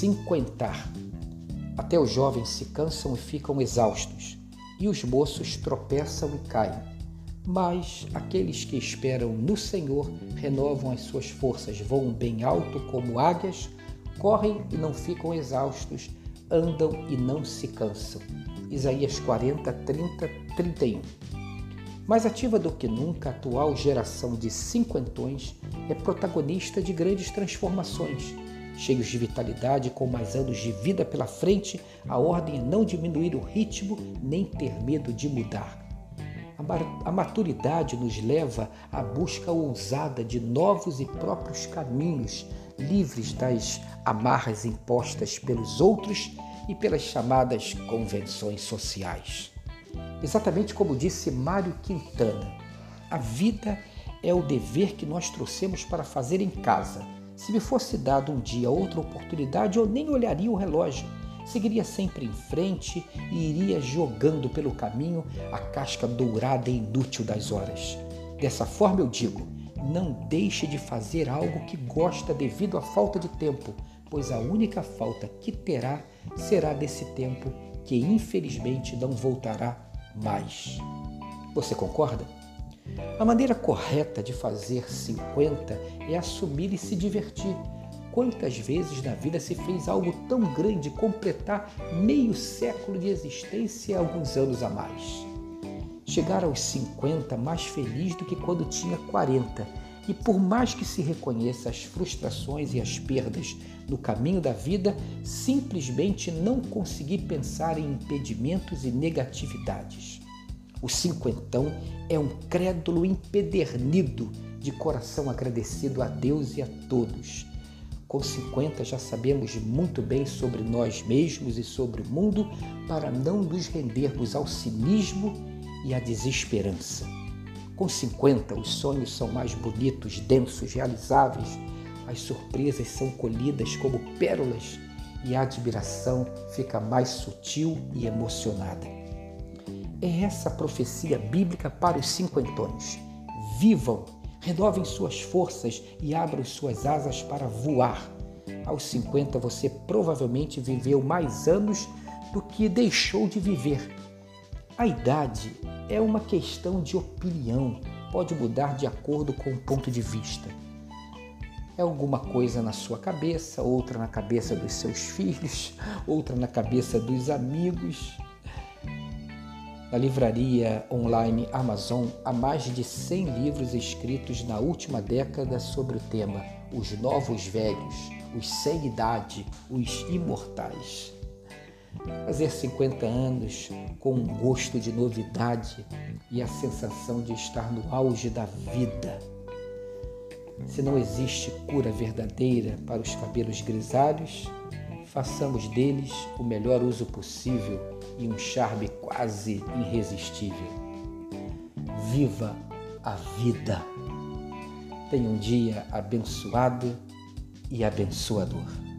cinquentar. Até os jovens se cansam e ficam exaustos, e os moços tropeçam e caem. Mas aqueles que esperam no Senhor renovam as suas forças, voam bem alto como águias, correm e não ficam exaustos, andam e não se cansam. Isaías 40, 30, 31. Mais ativa do que nunca, a atual geração de cinquentões é protagonista de grandes transformações. Cheios de vitalidade, com mais anos de vida pela frente, a ordem é não diminuir o ritmo nem ter medo de mudar. A maturidade nos leva à busca ousada de novos e próprios caminhos, livres das amarras impostas pelos outros e pelas chamadas convenções sociais. Exatamente como disse Mário Quintana, a vida é o dever que nós trouxemos para fazer em casa. Se me fosse dado um dia outra oportunidade, eu nem olharia o relógio. Seguiria sempre em frente e iria jogando pelo caminho a casca dourada e inútil das horas. Dessa forma eu digo: não deixe de fazer algo que gosta devido à falta de tempo, pois a única falta que terá será desse tempo que infelizmente não voltará mais. Você concorda? A maneira correta de fazer 50 é assumir e se divertir. Quantas vezes na vida se fez algo tão grande completar meio século de existência e alguns anos a mais? Chegar aos 50 mais feliz do que quando tinha 40 e por mais que se reconheça as frustrações e as perdas no caminho da vida, simplesmente não conseguir pensar em impedimentos e negatividades. O cinquentão é um crédulo empedernido de coração agradecido a Deus e a todos. Com 50 já sabemos muito bem sobre nós mesmos e sobre o mundo para não nos rendermos ao cinismo e à desesperança. Com 50, os sonhos são mais bonitos, densos, realizáveis. As surpresas são colhidas como pérolas e a admiração fica mais sutil e emocionada. É essa a profecia bíblica para os cinquentões. Vivam, renovem suas forças e abram suas asas para voar. Aos 50 você provavelmente viveu mais anos do que deixou de viver. A idade é uma questão de opinião, pode mudar de acordo com o ponto de vista. É alguma coisa na sua cabeça, outra na cabeça dos seus filhos, outra na cabeça dos amigos. Na livraria online Amazon há mais de 100 livros escritos na última década sobre o tema Os Novos Velhos, os Sem Idade, os Imortais. Fazer 50 anos com um gosto de novidade e a sensação de estar no auge da vida. Se não existe cura verdadeira para os cabelos grisalhos, façamos deles o melhor uso possível e um charme quase irresistível. Viva a vida! Tenha um dia abençoado e abençoador.